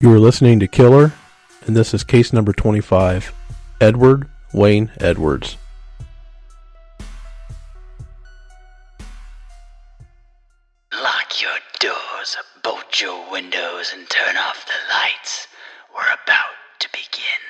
You are listening to Killer, and this is case number 25 Edward Wayne Edwards. Lock your doors, bolt your windows, and turn off the lights. We're about to begin.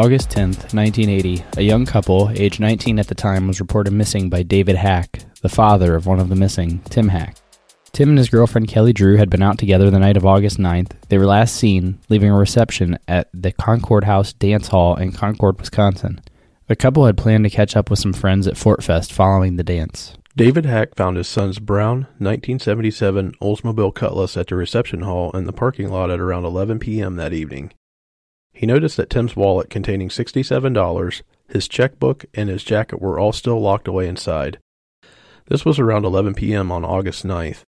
August 10th, 1980, a young couple, age 19 at the time, was reported missing by David Hack, the father of one of the missing, Tim Hack. Tim and his girlfriend Kelly Drew had been out together the night of August 9th. They were last seen leaving a reception at the Concord House Dance Hall in Concord, Wisconsin. The couple had planned to catch up with some friends at Fort Fest following the dance. David Hack found his son's brown 1977 Oldsmobile Cutlass at the reception hall in the parking lot at around 11 p.m. that evening. He noticed that Tim's wallet containing $67, his checkbook, and his jacket were all still locked away inside. This was around 11 p.m. on August 9th.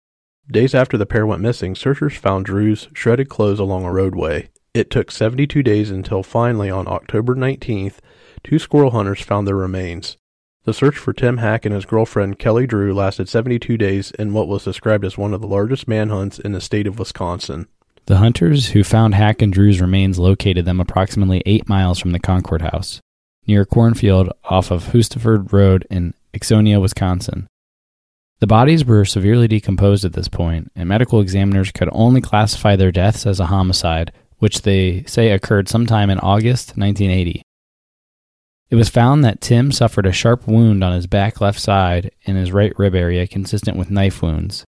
Days after the pair went missing, searchers found Drew's shredded clothes along a roadway. It took 72 days until finally on October 19th, two squirrel hunters found their remains. The search for Tim Hack and his girlfriend Kelly Drew lasted 72 days in what was described as one of the largest manhunts in the state of Wisconsin. The hunters who found Hack and Drew's remains located them approximately eight miles from the Concord house, near a cornfield off of Hustisford Road in Ixonia, Wisconsin. The bodies were severely decomposed at this point, and medical examiners could only classify their deaths as a homicide, which they say occurred sometime in August 1980. It was found that Tim suffered a sharp wound on his back left side and his right rib area consistent with knife wounds.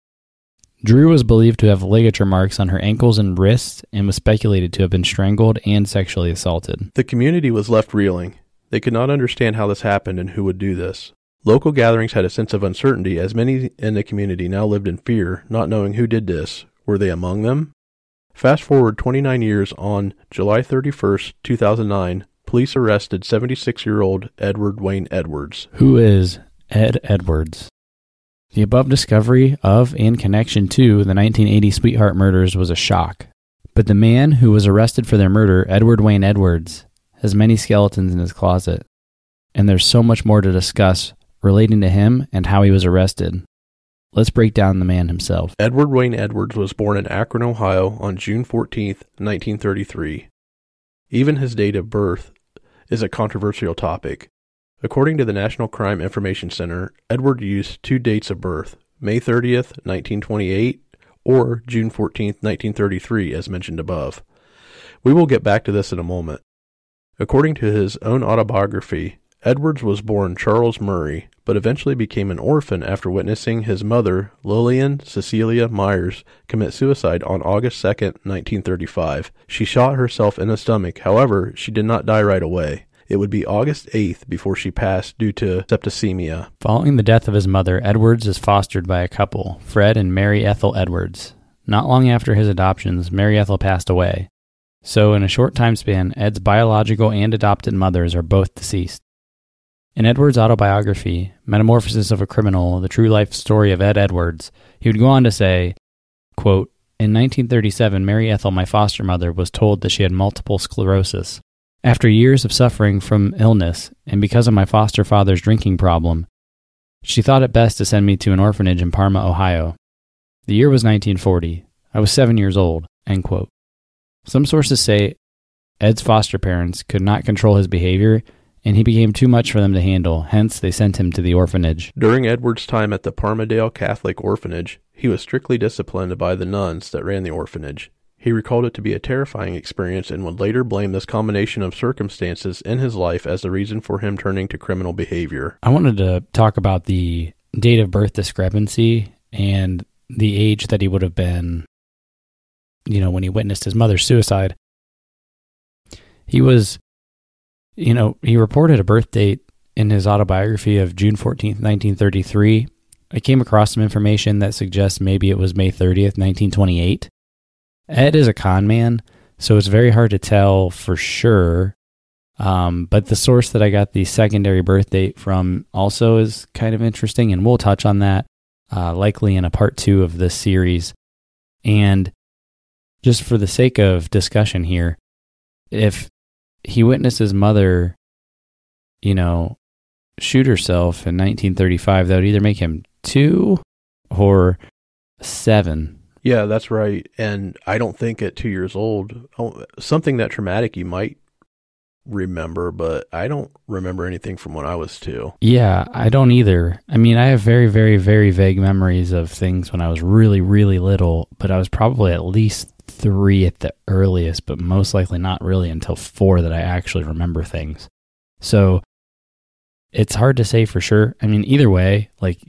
Drew was believed to have ligature marks on her ankles and wrists and was speculated to have been strangled and sexually assaulted. The community was left reeling. They could not understand how this happened and who would do this. Local gatherings had a sense of uncertainty as many in the community now lived in fear, not knowing who did this. Were they among them? Fast forward 29 years on July 31st, 2009, police arrested 76 year old Edward Wayne Edwards. Who is Ed Edwards? The above discovery of and connection to the 1980 Sweetheart murders was a shock. But the man who was arrested for their murder, Edward Wayne Edwards, has many skeletons in his closet. And there's so much more to discuss relating to him and how he was arrested. Let's break down the man himself. Edward Wayne Edwards was born in Akron, Ohio on June 14th, 1933. Even his date of birth is a controversial topic. According to the National Crime Information Center, Edward used two dates of birth, May 30th, 1928, or June 14th, 1933, as mentioned above. We will get back to this in a moment. According to his own autobiography, Edwards was born Charles Murray, but eventually became an orphan after witnessing his mother, Lillian Cecilia Myers, commit suicide on August 2, 1935. She shot herself in the stomach, however, she did not die right away. It would be August 8th before she passed due to septicemia. Following the death of his mother, Edwards is fostered by a couple, Fred and Mary Ethel Edwards. Not long after his adoptions, Mary Ethel passed away. So, in a short time span, Ed's biological and adopted mothers are both deceased. In Edwards' autobiography, Metamorphosis of a Criminal, the true life story of Ed Edwards, he would go on to say, quote, In 1937, Mary Ethel, my foster mother, was told that she had multiple sclerosis. After years of suffering from illness, and because of my foster father's drinking problem, she thought it best to send me to an orphanage in Parma, Ohio. The year was 1940. I was seven years old. Some sources say Ed's foster parents could not control his behavior and he became too much for them to handle, hence, they sent him to the orphanage. During Edward's time at the Parmadale Catholic Orphanage, he was strictly disciplined by the nuns that ran the orphanage. He recalled it to be a terrifying experience and would later blame this combination of circumstances in his life as the reason for him turning to criminal behavior. I wanted to talk about the date of birth discrepancy and the age that he would have been, you know, when he witnessed his mother's suicide. He was you know, he reported a birth date in his autobiography of June 14th, 1933. I came across some information that suggests maybe it was May 30th, 1928. Ed is a con man, So it's very hard to tell for sure. Um, but the source that I got the secondary birth date from also is kind of interesting, and we'll touch on that uh, likely in a part two of this series. And just for the sake of discussion here, if he witnessed his mother, you know, shoot herself in 1935, that would either make him two or seven. Yeah, that's right. And I don't think at two years old, oh, something that traumatic you might remember, but I don't remember anything from when I was two. Yeah, I don't either. I mean, I have very, very, very vague memories of things when I was really, really little, but I was probably at least three at the earliest, but most likely not really until four that I actually remember things. So it's hard to say for sure. I mean, either way, like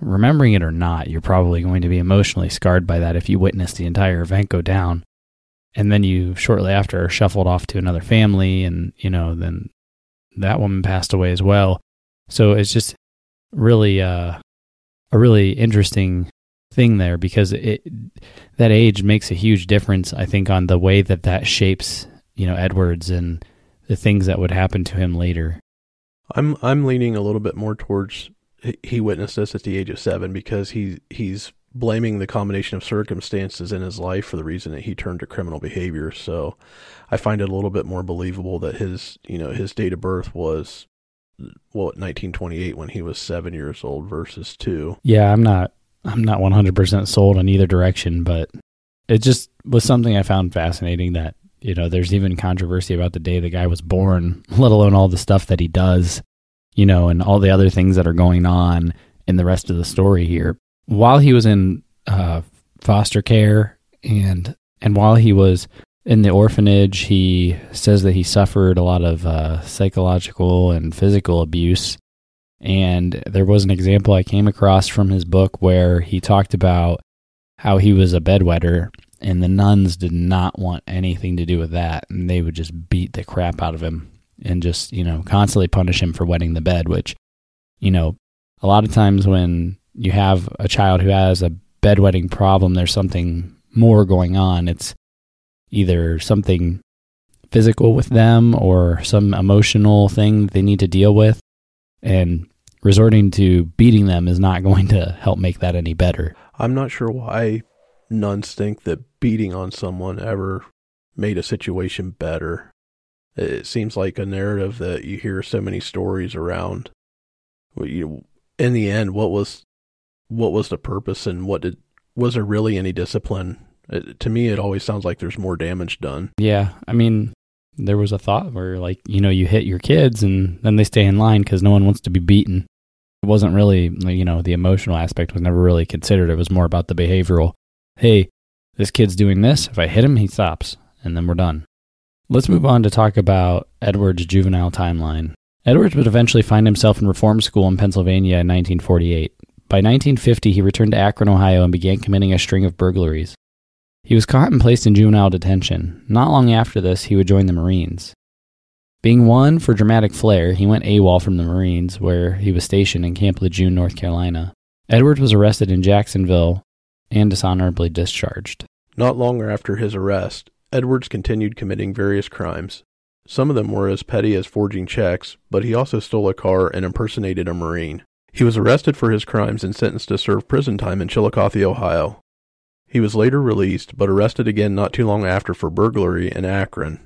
remembering it or not, you're probably going to be emotionally scarred by that if you witness the entire event go down. And then you shortly after are shuffled off to another family, and you know, then that woman passed away as well. So it's just really uh, a really interesting thing there because it that age makes a huge difference. I think on the way that that shapes you know Edwards and the things that would happen to him later. I'm I'm leaning a little bit more towards he witnessed this at the age of seven because he he's blaming the combination of circumstances in his life for the reason that he turned to criminal behavior. So I find it a little bit more believable that his you know his date of birth was well 1928 when he was seven years old versus two. Yeah, I'm not I'm not 100% sold in either direction, but it just was something I found fascinating that you know there's even controversy about the day the guy was born, let alone all the stuff that he does you know, and all the other things that are going on in the rest of the story here. While he was in uh, foster care and and while he was in the orphanage, he says that he suffered a lot of uh, psychological and physical abuse. And there was an example I came across from his book where he talked about how he was a bedwetter, and the nuns did not want anything to do with that, and they would just beat the crap out of him and just, you know, constantly punish him for wetting the bed, which, you know, a lot of times when you have a child who has a bedwetting problem, there's something more going on. It's either something physical with them or some emotional thing they need to deal with. And resorting to beating them is not going to help make that any better. I'm not sure why nuns think that beating on someone ever made a situation better. It seems like a narrative that you hear so many stories around. You, in the end, what was what was the purpose, and what did was there really any discipline? It, to me, it always sounds like there's more damage done. Yeah, I mean, there was a thought where, like, you know, you hit your kids, and then they stay in line because no one wants to be beaten. It wasn't really, you know, the emotional aspect was never really considered. It was more about the behavioral. Hey, this kid's doing this. If I hit him, he stops, and then we're done. Let's move on to talk about Edwards' juvenile timeline. Edwards would eventually find himself in reform school in Pennsylvania in 1948. By 1950, he returned to Akron, Ohio, and began committing a string of burglaries. He was caught and placed in juvenile detention. Not long after this, he would join the Marines. Being one for dramatic flair, he went AWOL from the Marines, where he was stationed in Camp Lejeune, North Carolina. Edwards was arrested in Jacksonville and dishonorably discharged. Not long after his arrest, Edwards continued committing various crimes. Some of them were as petty as forging checks, but he also stole a car and impersonated a Marine. He was arrested for his crimes and sentenced to serve prison time in Chillicothe, Ohio. He was later released, but arrested again not too long after for burglary in Akron.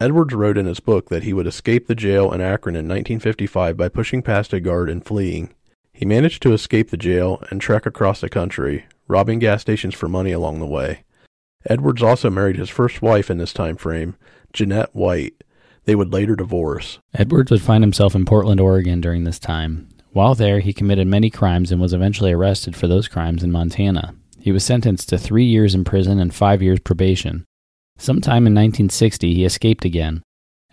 Edwards wrote in his book that he would escape the jail in Akron in 1955 by pushing past a guard and fleeing. He managed to escape the jail and trek across the country, robbing gas stations for money along the way. Edwards also married his first wife in this time frame, Jeanette White. They would later divorce. Edwards would find himself in Portland, Oregon during this time. While there, he committed many crimes and was eventually arrested for those crimes in Montana. He was sentenced to three years in prison and five years probation. Sometime in 1960, he escaped again.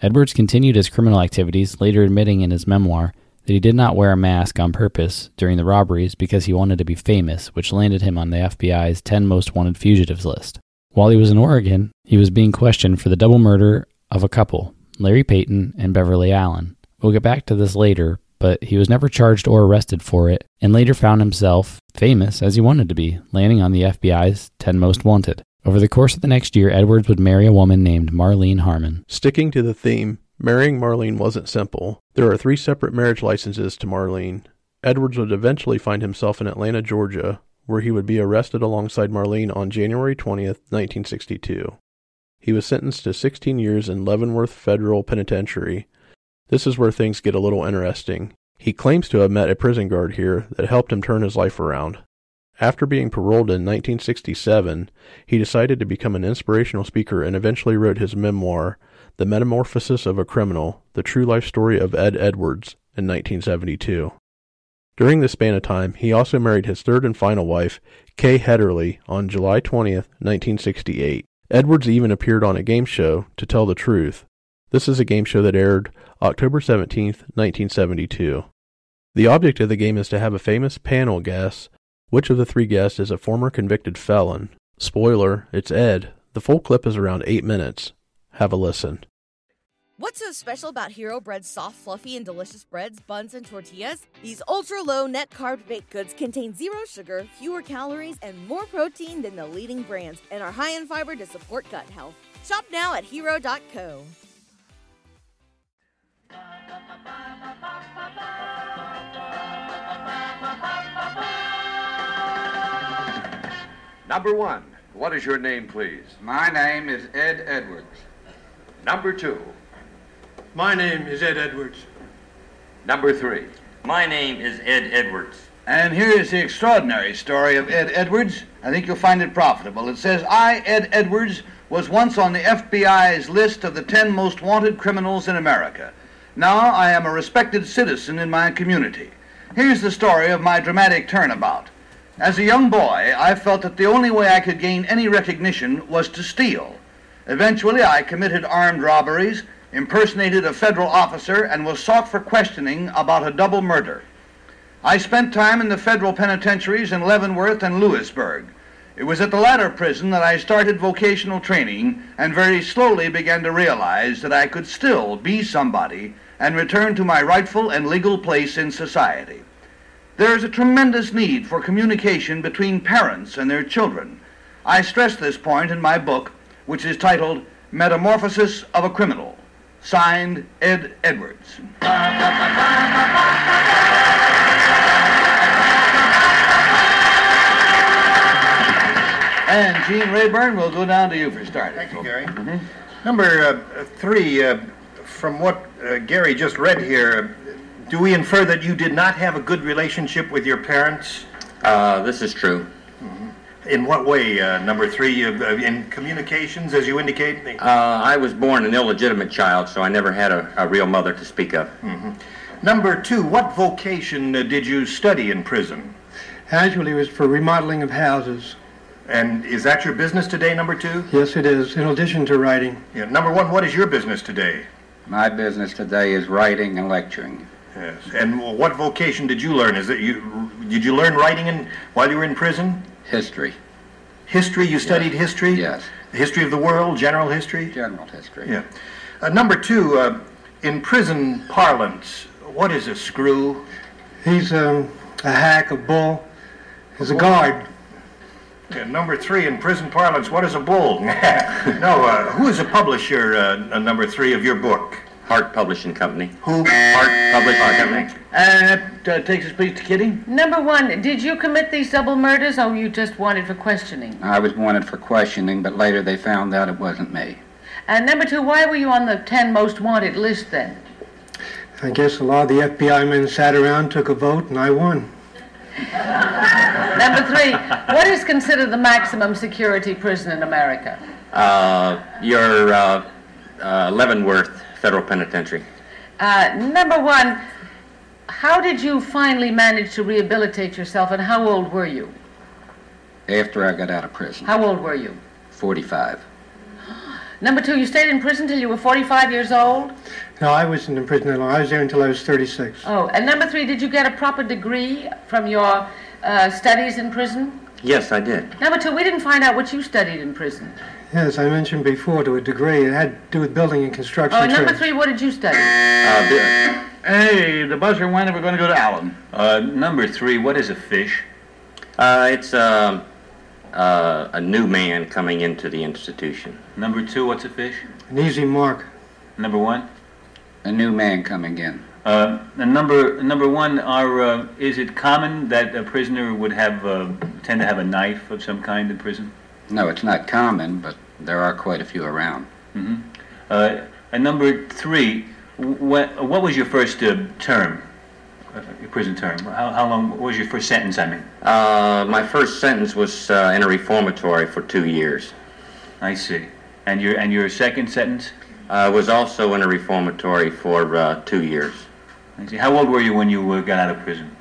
Edwards continued his criminal activities, later admitting in his memoir that he did not wear a mask on purpose during the robberies because he wanted to be famous, which landed him on the FBI's 10 most wanted fugitives list. While he was in Oregon, he was being questioned for the double murder of a couple, Larry Peyton and Beverly Allen. We'll get back to this later, but he was never charged or arrested for it, and later found himself famous as he wanted to be, landing on the FBI's 10 Most Wanted. Over the course of the next year, Edwards would marry a woman named Marlene Harmon. Sticking to the theme, marrying Marlene wasn't simple. There are three separate marriage licenses to Marlene. Edwards would eventually find himself in Atlanta, Georgia, where he would be arrested alongside Marlene on January 20th, 1962. He was sentenced to 16 years in Leavenworth Federal Penitentiary. This is where things get a little interesting. He claims to have met a prison guard here that helped him turn his life around. After being paroled in 1967, he decided to become an inspirational speaker and eventually wrote his memoir, The Metamorphosis of a Criminal The True Life Story of Ed Edwards, in 1972. During this span of time, he also married his third and final wife, Kay Hedderly, on July 20th, 1968. Edwards even appeared on a game show, To Tell the Truth. This is a game show that aired October 17th, 1972. The object of the game is to have a famous panel guess which of the three guests is a former convicted felon? Spoiler, it's Ed. The full clip is around 8 minutes. Have a listen. What's so special about Hero Bread's soft, fluffy, and delicious breads, buns, and tortillas? These ultra low net carb baked goods contain zero sugar, fewer calories, and more protein than the leading brands, and are high in fiber to support gut health. Shop now at hero.co. Number one, what is your name, please? My name is Ed Edwards. Number two. My name is Ed Edwards. Number three. My name is Ed Edwards. And here is the extraordinary story of Ed Edwards. I think you'll find it profitable. It says, I, Ed Edwards, was once on the FBI's list of the 10 most wanted criminals in America. Now I am a respected citizen in my community. Here's the story of my dramatic turnabout. As a young boy, I felt that the only way I could gain any recognition was to steal. Eventually, I committed armed robberies, impersonated a federal officer, and was sought for questioning about a double murder. I spent time in the federal penitentiaries in Leavenworth and Lewisburg. It was at the latter prison that I started vocational training and very slowly began to realize that I could still be somebody and return to my rightful and legal place in society. There is a tremendous need for communication between parents and their children. I stress this point in my book, which is titled Metamorphosis of a Criminal, signed Ed Edwards. And Gene Rayburn, we'll go down to you for starters. Thank you, Garry. Number uh, three, uh, from what uh, Garry just read here, do we infer that you did not have a good relationship with your parents? Uh, this is true. In what way, uh, number three? Uh, uh, in communications, as you indicate? Uh, I was born an illegitimate child, so I never had a, a real mother to speak of. Number two, what vocation uh, did you study in prison? Actually, it was for remodeling of houses. And is that your business today, number two? Yes, it is, in addition to writing. Yeah. Number one, what is your business today? My business today is writing and lecturing. Yes. And what vocation did you learn? Is it you? Did you learn writing in, while you were in prison? History. History? You studied history? Yes. The history of the world, general history? General history. Yeah. Uh, number two, uh, in prison parlance, what is a screw? He's um, a hack, a bull. He's a guard. Yeah, number three, in prison parlance, what is a bull? no, uh, who is a publisher, uh, uh, number three, of your book? Hart Publishing Company. Who? Hart Publishing Company. And that uh, takes us please to Kitty. Number one, did you commit these double murders or were you just wanted for questioning? I was wanted for questioning, but later they found out it wasn't me. And number two, why were you on the 10 most wanted list then? I guess a lot of the FBI men sat around, took a vote, and I won. Number three, what is considered the maximum security prison in America? Uh, your uh, uh, Leavenworth Federal Penitentiary. Uh, number one, how did you finally manage to rehabilitate yourself and how old were you? After I got out of prison, How old were you? 45. Number two, you stayed in prison till you were 45 years old? No, I wasn't in prison that long. I was there until I was 36. Oh, and number three, did you get a proper degree from your uh, studies in prison? Yes, I did. Number two, we didn't find out what you studied in prison. Yes, I mentioned before to a degree. It had to do with building and construction Oh, and number trades. three, what did you study? Uh, bi- Hey, the buzzer went, and we're going to go to Alan. Uh, number three, what is a fish? uh, it's um, uh, a new man coming into the institution. Number two, what's a fish? An easy mark. Number one? A new man coming in. Uh, and number number one, are uh, is it common that a prisoner would have uh, tend to have a knife of some kind in prison? No, it's not common, but there are quite a few around. hmm Uh, and number three, what what was your first uh, term, uh, your prison term? How, how long what was your first sentence? I mean, Uh, my first sentence was uh, in a reformatory for two years. I see. And your and your second sentence? I was also in a reformatory for uh, two years. I see. How old were you when you uh, got out of prison?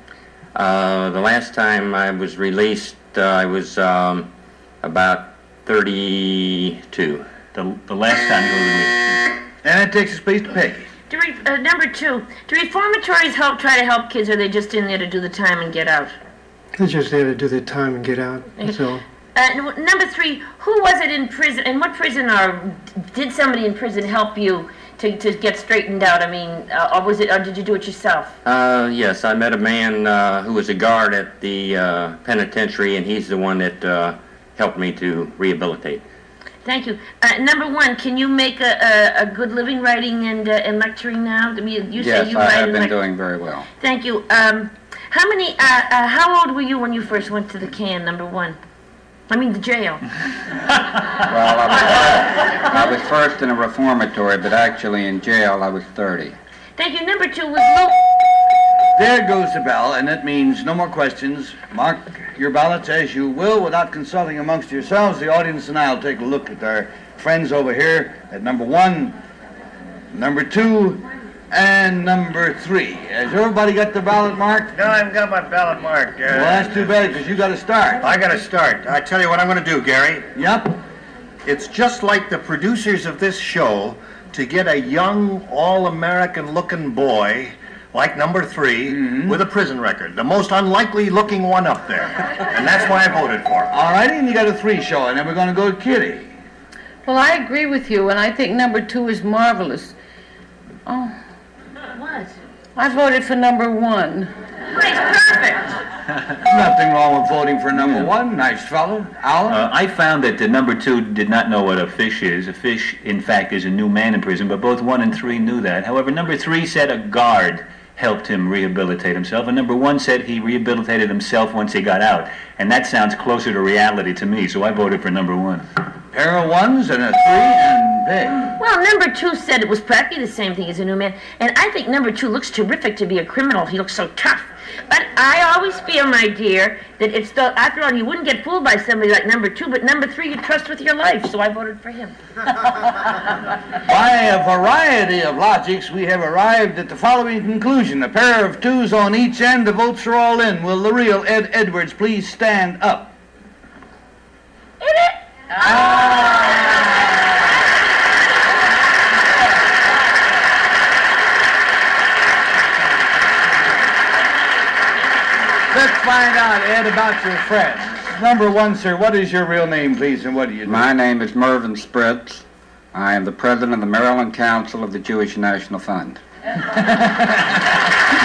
Uh, the last time I was released, uh, I was um, about 32. The, the last time you were released. And it takes us, please, to Peggy. Do re- uh, number two, do reformatories help try to help kids, or are they just in there to do the time and get out? They're just there to do their time and get out. That's all. Uh, n- number three, who was it in prison? In what prison, or did somebody in prison help you to, to get straightened out? I mean, uh, or was it, or did you do it yourself? Uh, yes, I met a man uh, who was a guard at the uh, penitentiary, and he's the one that uh, helped me to rehabilitate. Thank you. Uh, number one, can you make a, a, a good living writing and, uh, and lecturing now? I mean, you yes, say you I, have been lec- doing very well. Thank you. Um, how many? Uh, uh, how old were you when you first went to the can? Number one. I mean the jail. Well, I was, I was first in a reformatory, but actually in jail I was 30. Thank you. Number two was Lou. There goes the bell, and that means no more questions. Mark your ballots as you will without consulting amongst yourselves. The audience and I will take a look at our friends over here at number one, number two, and number three. Has everybody got their ballot marked? No, I haven't got my ballot marked. Uh, Well, that's too bad because you got to start. I got to start. I tell you what I'm going to do, Garry. Yep. It's just like the producers of this show to get a young, all-American looking boy like number 3 with a prison record, the most unlikely looking one up there. And that's why I voted for him. All righty, and you got a three show, and then we're going to go to Kitty. Well, I agree with you, and I think number two is marvelous. Oh, What? I voted for number one. He's perfect. Nothing wrong with voting for number one. Nice fellow. Alan? Uh, I found that the number two did not know what a fish is. A fish, in fact, is a new man in prison, but both one and three knew that. However, number three said a guard helped him rehabilitate himself, and number one said he rehabilitated himself once he got out. And that sounds closer to reality to me, so I voted for number one. Pair of ones and a three and big. Well, number two said it was practically the same thing as a new man, and I think number two looks terrific to be a criminal. He looks so tough. But I always feel, my dear, that it's the after all, you wouldn't get fooled by somebody like number two, but number three you trust with your life, so I voted for him. By a variety of logics, we have arrived at the following conclusion. A pair of twos on each end, the votes are all in. Will the real Ed Edwards please stand up? Ah. Let's find out, Ed, about your friends. Number one, sir, what is your real name, please, and what do you do? My name is Mervyn Spritz. I am the president of the Maryland Council of the Jewish National Fund.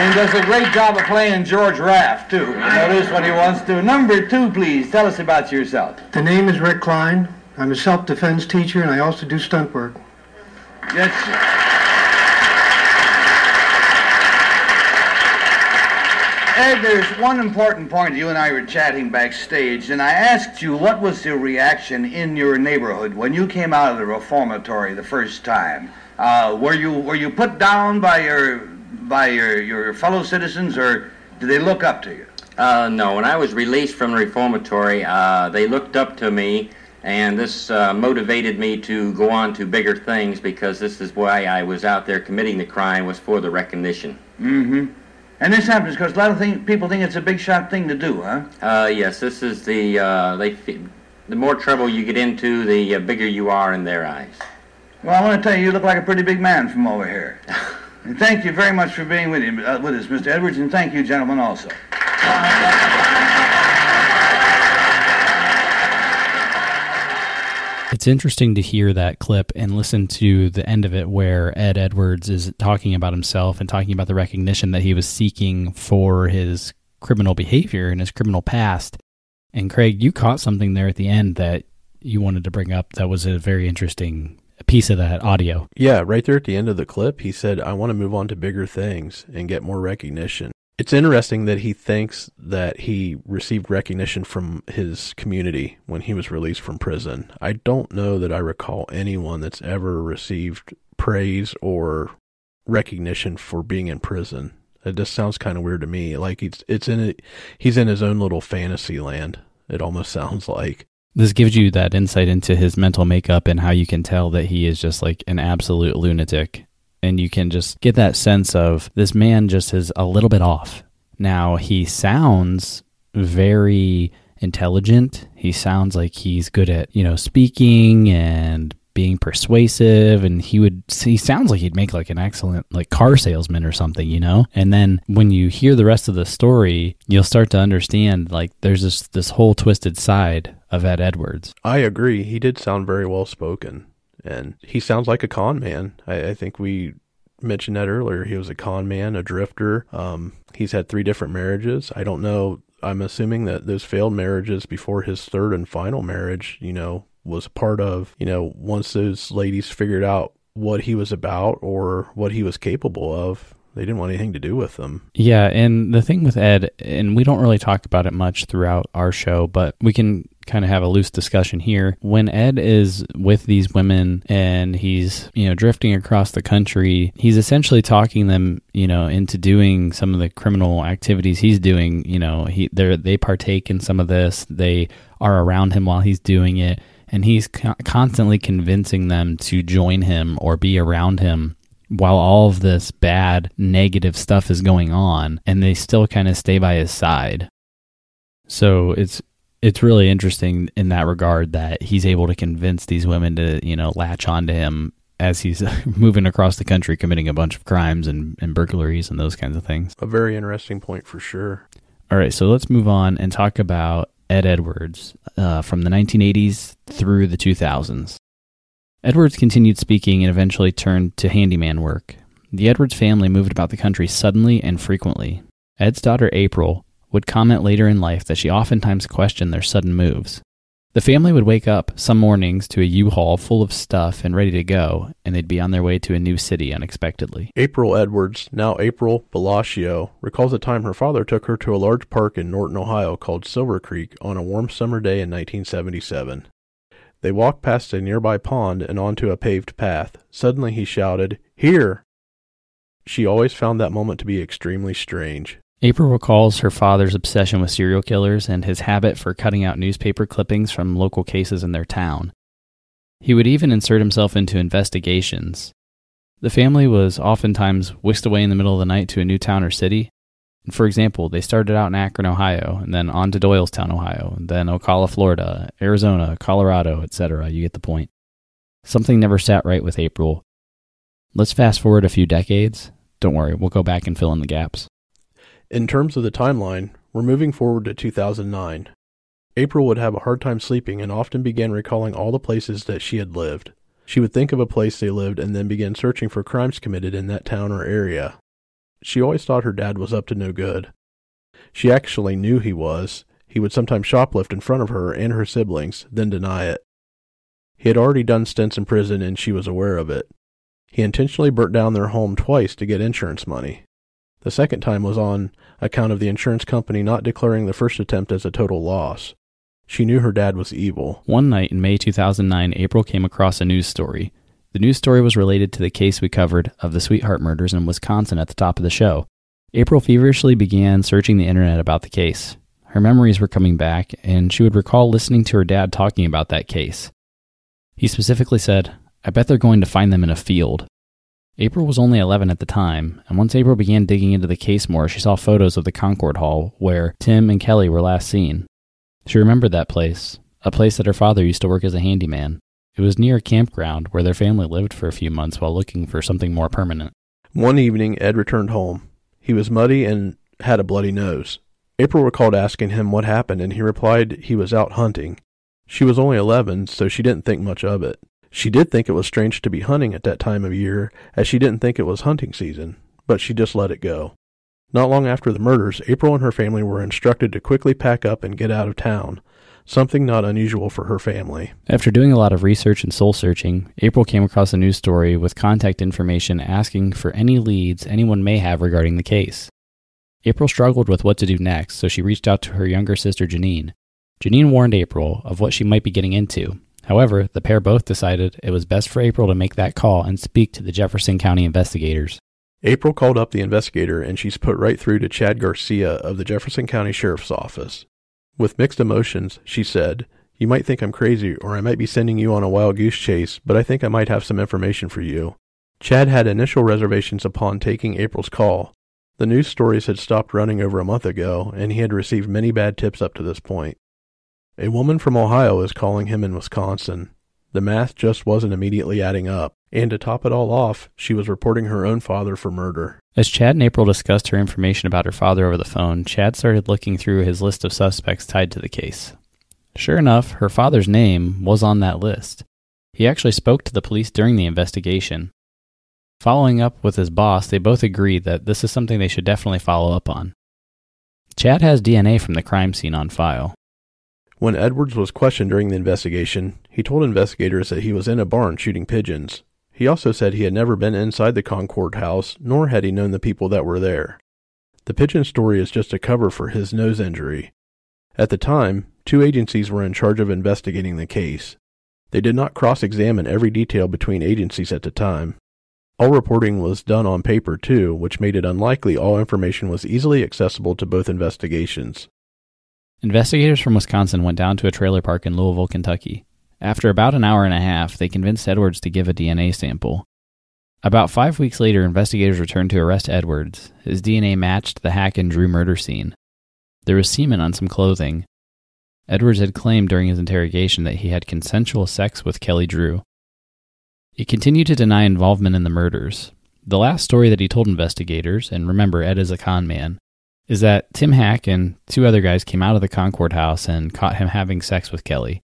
And he does a great job of playing George Raft, too. Notice what he wants to. Number two, please, tell us about yourself. The name is Rick Klein. I'm a self-defense teacher, and I also do stunt work. Yes, sir. Ed, there's one important point. You and I were chatting backstage, and I asked you what was the reaction in your neighborhood when you came out of the reformatory the first time. Uh, were you were you put down by your by your, your fellow citizens, or do they look up to you? Uh, no, when I was released from the reformatory, uh, they looked up to me, and this uh, motivated me to go on to bigger things because this is why I was out there committing the crime was for the recognition. Mm-hmm. And this happens because a lot of thing, people think it's a big shot thing to do, huh? Uh, yes, this is the uh, they. The more trouble you get into, the uh, bigger you are in their eyes. Well, I want to tell you, you look like a pretty big man from over here. and thank you very much for being with, you, uh, with us, Mr. Edwards, and thank you, gentlemen, also. It's interesting to hear that clip and listen to the end of it where Ed Edwards is talking about himself and talking about the recognition that he was seeking for his criminal behavior and his criminal past. And Craig, you caught something there at the end that you wanted to bring up that was a very interesting piece of that audio. Yeah, right there at the end of the clip, he said, I want to move on to bigger things and get more recognition. It's interesting that he thinks that he received recognition from his community when he was released from prison. I don't know that I recall anyone that's ever received praise or recognition for being in prison. It just sounds kind of weird to me. Like it's it's in a, he's in his own little fantasy land. It almost sounds like. This gives you that insight into his mental makeup and how you can tell that he is just like an absolute lunatic. And you can just get that sense of this man just is a little bit off. Now, he sounds very intelligent. He sounds like he's good at, you know, speaking and being persuasive and he would he sounds like he'd make like an excellent like car salesman or something you know and then when you hear the rest of the story you'll start to understand like there's this this whole twisted side of ed edwards I agree. He did sound very well spoken, and he sounds like a con man. I, I think we mentioned that earlier. He was a con man, a drifter. Um, he's had three different marriages. I don't know. I'm assuming that those failed marriages before his third and final marriage, you know, was part of, you know, once those ladies figured out what he was about or what he was capable of, they didn't want anything to do with them. Yeah, and the thing with Ed, and we don't really talk about it much throughout our show, but we can kind of have a loose discussion here. When Ed is with these women and he's, you know, drifting across the country, he's essentially talking them, you know, into doing some of the criminal activities he's doing. You know, he they they partake in some of this. They are around him while he's doing it, and he's co- constantly convincing them to join him or be around him while all of this bad negative stuff is going on and they still kind of stay by his side so it's it's really interesting in that regard that he's able to convince these women to you know latch onto him as he's moving across the country committing a bunch of crimes and, and burglaries and those kinds of things A very interesting point for sure. all right so let's move on and talk about ed edwards uh, from the 1980s through the 2000s Edwards continued speaking and eventually turned to handyman work. The Edwards family moved about the country suddenly and frequently. Ed's daughter April would comment later in life that she oftentimes questioned their sudden moves. The family would wake up some mornings to a U-Haul full of stuff and ready to go, and they'd be on their way to a new city unexpectedly. April Edwards, now April Balascio, recalls the time her father took her to a large park in Norton, Ohio called Silver Creek on a warm summer day in 1977. They walked past a nearby pond and onto a paved path. Suddenly he shouted, Here! She always found that moment to be extremely strange. April recalls her father's obsession with serial killers and his habit for cutting out newspaper clippings from local cases in their town. He would even insert himself into investigations. The family was oftentimes whisked away in the middle of the night to a new town or city. For example, they started out in Akron, Ohio, and then on to Doylestown, Ohio, then Ocala, Florida, Arizona, Colorado, etc. You get the point. Something never sat right with April. Let's fast forward a few decades. Don't worry, we'll go back and fill in the gaps. In terms of the timeline, we're moving forward to 2009. April would have a hard time sleeping and often began recalling all the places that she had lived. She would think of a place they lived and then begin searching for crimes committed in that town or area. She always thought her dad was up to no good. She actually knew he was. He would sometimes shoplift in front of her and her siblings, then deny it. He had already done stints in prison and she was aware of it. He intentionally burnt down their home twice to get insurance money. The second time was on account of the insurance company not declaring the first attempt as a total loss. She knew her dad was evil. One night in May 2009, April came across a news story. The news story was related to the case we covered of the Sweetheart murders in Wisconsin at the top of the show. April feverishly began searching the internet about the case. Her memories were coming back, and she would recall listening to her dad talking about that case. He specifically said, I bet they're going to find them in a field. April was only 11 at the time, and once April began digging into the case more, she saw photos of the Concord Hall where Tim and Kelly were last seen. She remembered that place, a place that her father used to work as a handyman. It was near a campground where their family lived for a few months while looking for something more permanent. One evening, Ed returned home. He was muddy and had a bloody nose. April recalled asking him what happened, and he replied he was out hunting. She was only 11, so she didn't think much of it. She did think it was strange to be hunting at that time of year, as she didn't think it was hunting season, but she just let it go. Not long after the murders, April and her family were instructed to quickly pack up and get out of town, something not unusual for her family. After doing a lot of research and soul searching, April came across a news story with contact information asking for any leads anyone may have regarding the case. April struggled with what to do next, so she reached out to her younger sister Janine. Janine warned April of what she might be getting into. However, the pair both decided it was best for April to make that call and speak to the Jefferson County investigators. April called up the investigator and she's put right through to Chad Garcia of the Jefferson County Sheriff's Office. With mixed emotions, she said, You might think I'm crazy or I might be sending you on a wild goose chase, but I think I might have some information for you. Chad had initial reservations upon taking April's call, the news stories had stopped running over a month ago, and he had received many bad tips up to this point. A woman from Ohio is calling him in Wisconsin. The math just wasn't immediately adding up, and to top it all off, she was reporting her own father for murder. As Chad and April discussed her information about her father over the phone, Chad started looking through his list of suspects tied to the case. Sure enough, her father's name was on that list. He actually spoke to the police during the investigation, Following up with his boss, they both agreed that this is something they should definitely follow up on. Chad has DNA from the crime scene on file. When Edwards was questioned during the investigation, he told investigators that he was in a barn shooting pigeons. He also said he had never been inside the Concord house, nor had he known the people that were there. The pigeon story is just a cover for his nose injury. At the time, two agencies were in charge of investigating the case. They did not cross examine every detail between agencies at the time. All reporting was done on paper, too, which made it unlikely all information was easily accessible to both investigations. Investigators from Wisconsin went down to a trailer park in Louisville, Kentucky. After about an hour and a half, they convinced Edwards to give a DNA sample. About five weeks later, investigators returned to arrest Edwards. His DNA matched the Hack and Drew murder scene. There was semen on some clothing. Edwards had claimed during his interrogation that he had consensual sex with Kelly Drew. He continued to deny involvement in the murders. The last story that he told investigators, and remember, Ed is a con man, is that Tim Hack and two other guys came out of the Concord house and caught him having sex with Kelly.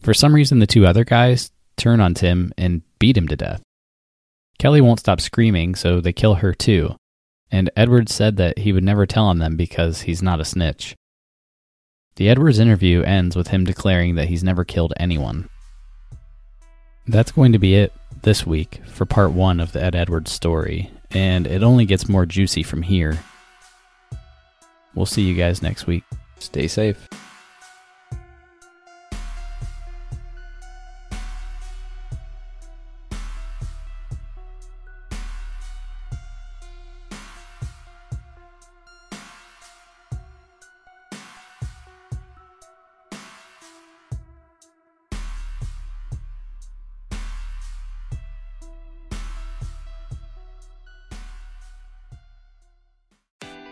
For some reason, the two other guys turn on Tim and beat him to death. Kelly won't stop screaming, so they kill her too. And Edwards said that he would never tell on them because he's not a snitch. The Edwards interview ends with him declaring that he's never killed anyone. That's going to be it this week for part one of the Ed Edwards story, and it only gets more juicy from here. We'll see you guys next week. Stay safe.